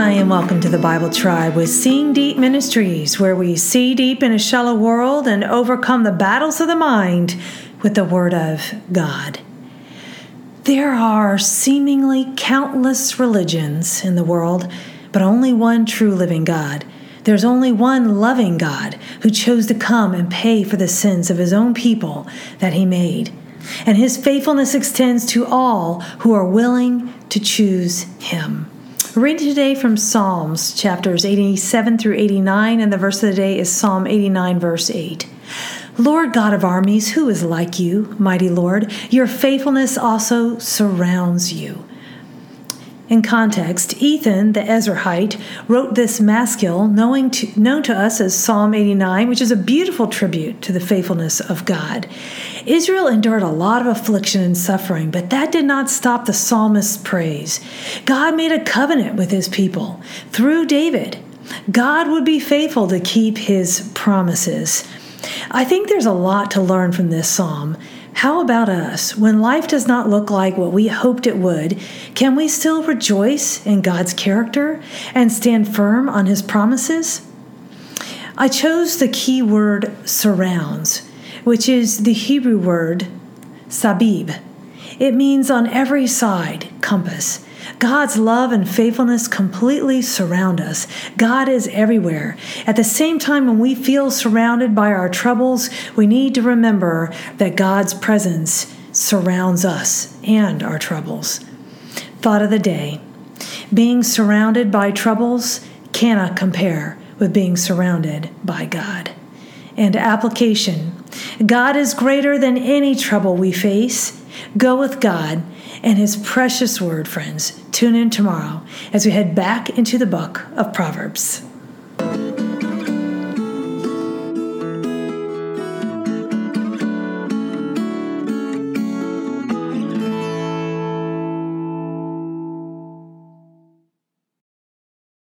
Hi, and welcome to the Bible Tribe with Seeing Deep Ministries, where we see deep in a shallow world and overcome the battles of the mind with the Word of God. There are seemingly countless religions in the world, but only one true living God. There's only one loving God who chose to come and pay for the sins of his own people that he made. And his faithfulness extends to all who are willing to choose him. Reading today from Psalms chapters 87 through 89, and the verse of the day is Psalm 89, verse 8. Lord God of armies, who is like you, mighty Lord? Your faithfulness also surrounds you. In context, Ethan, the Ezrahite wrote this maskil knowing to, known to us as Psalm 89, which is a beautiful tribute to the faithfulness of God. Israel endured a lot of affliction and suffering, but that did not stop the psalmist's praise. God made a covenant with his people through David. God would be faithful to keep his promises. I think there's a lot to learn from this psalm. How about us? When life does not look like what we hoped it would, can we still rejoice in God's character and stand firm on His promises? I chose the key word surrounds, which is the Hebrew word sabib. It means on every side, compass. God's love and faithfulness completely surround us. God is everywhere. At the same time, when we feel surrounded by our troubles, we need to remember that God's presence surrounds us and our troubles. Thought of the day Being surrounded by troubles cannot compare with being surrounded by God. And application God is greater than any trouble we face. Go with God and His precious word, friends. Tune in tomorrow as we head back into the book of Proverbs.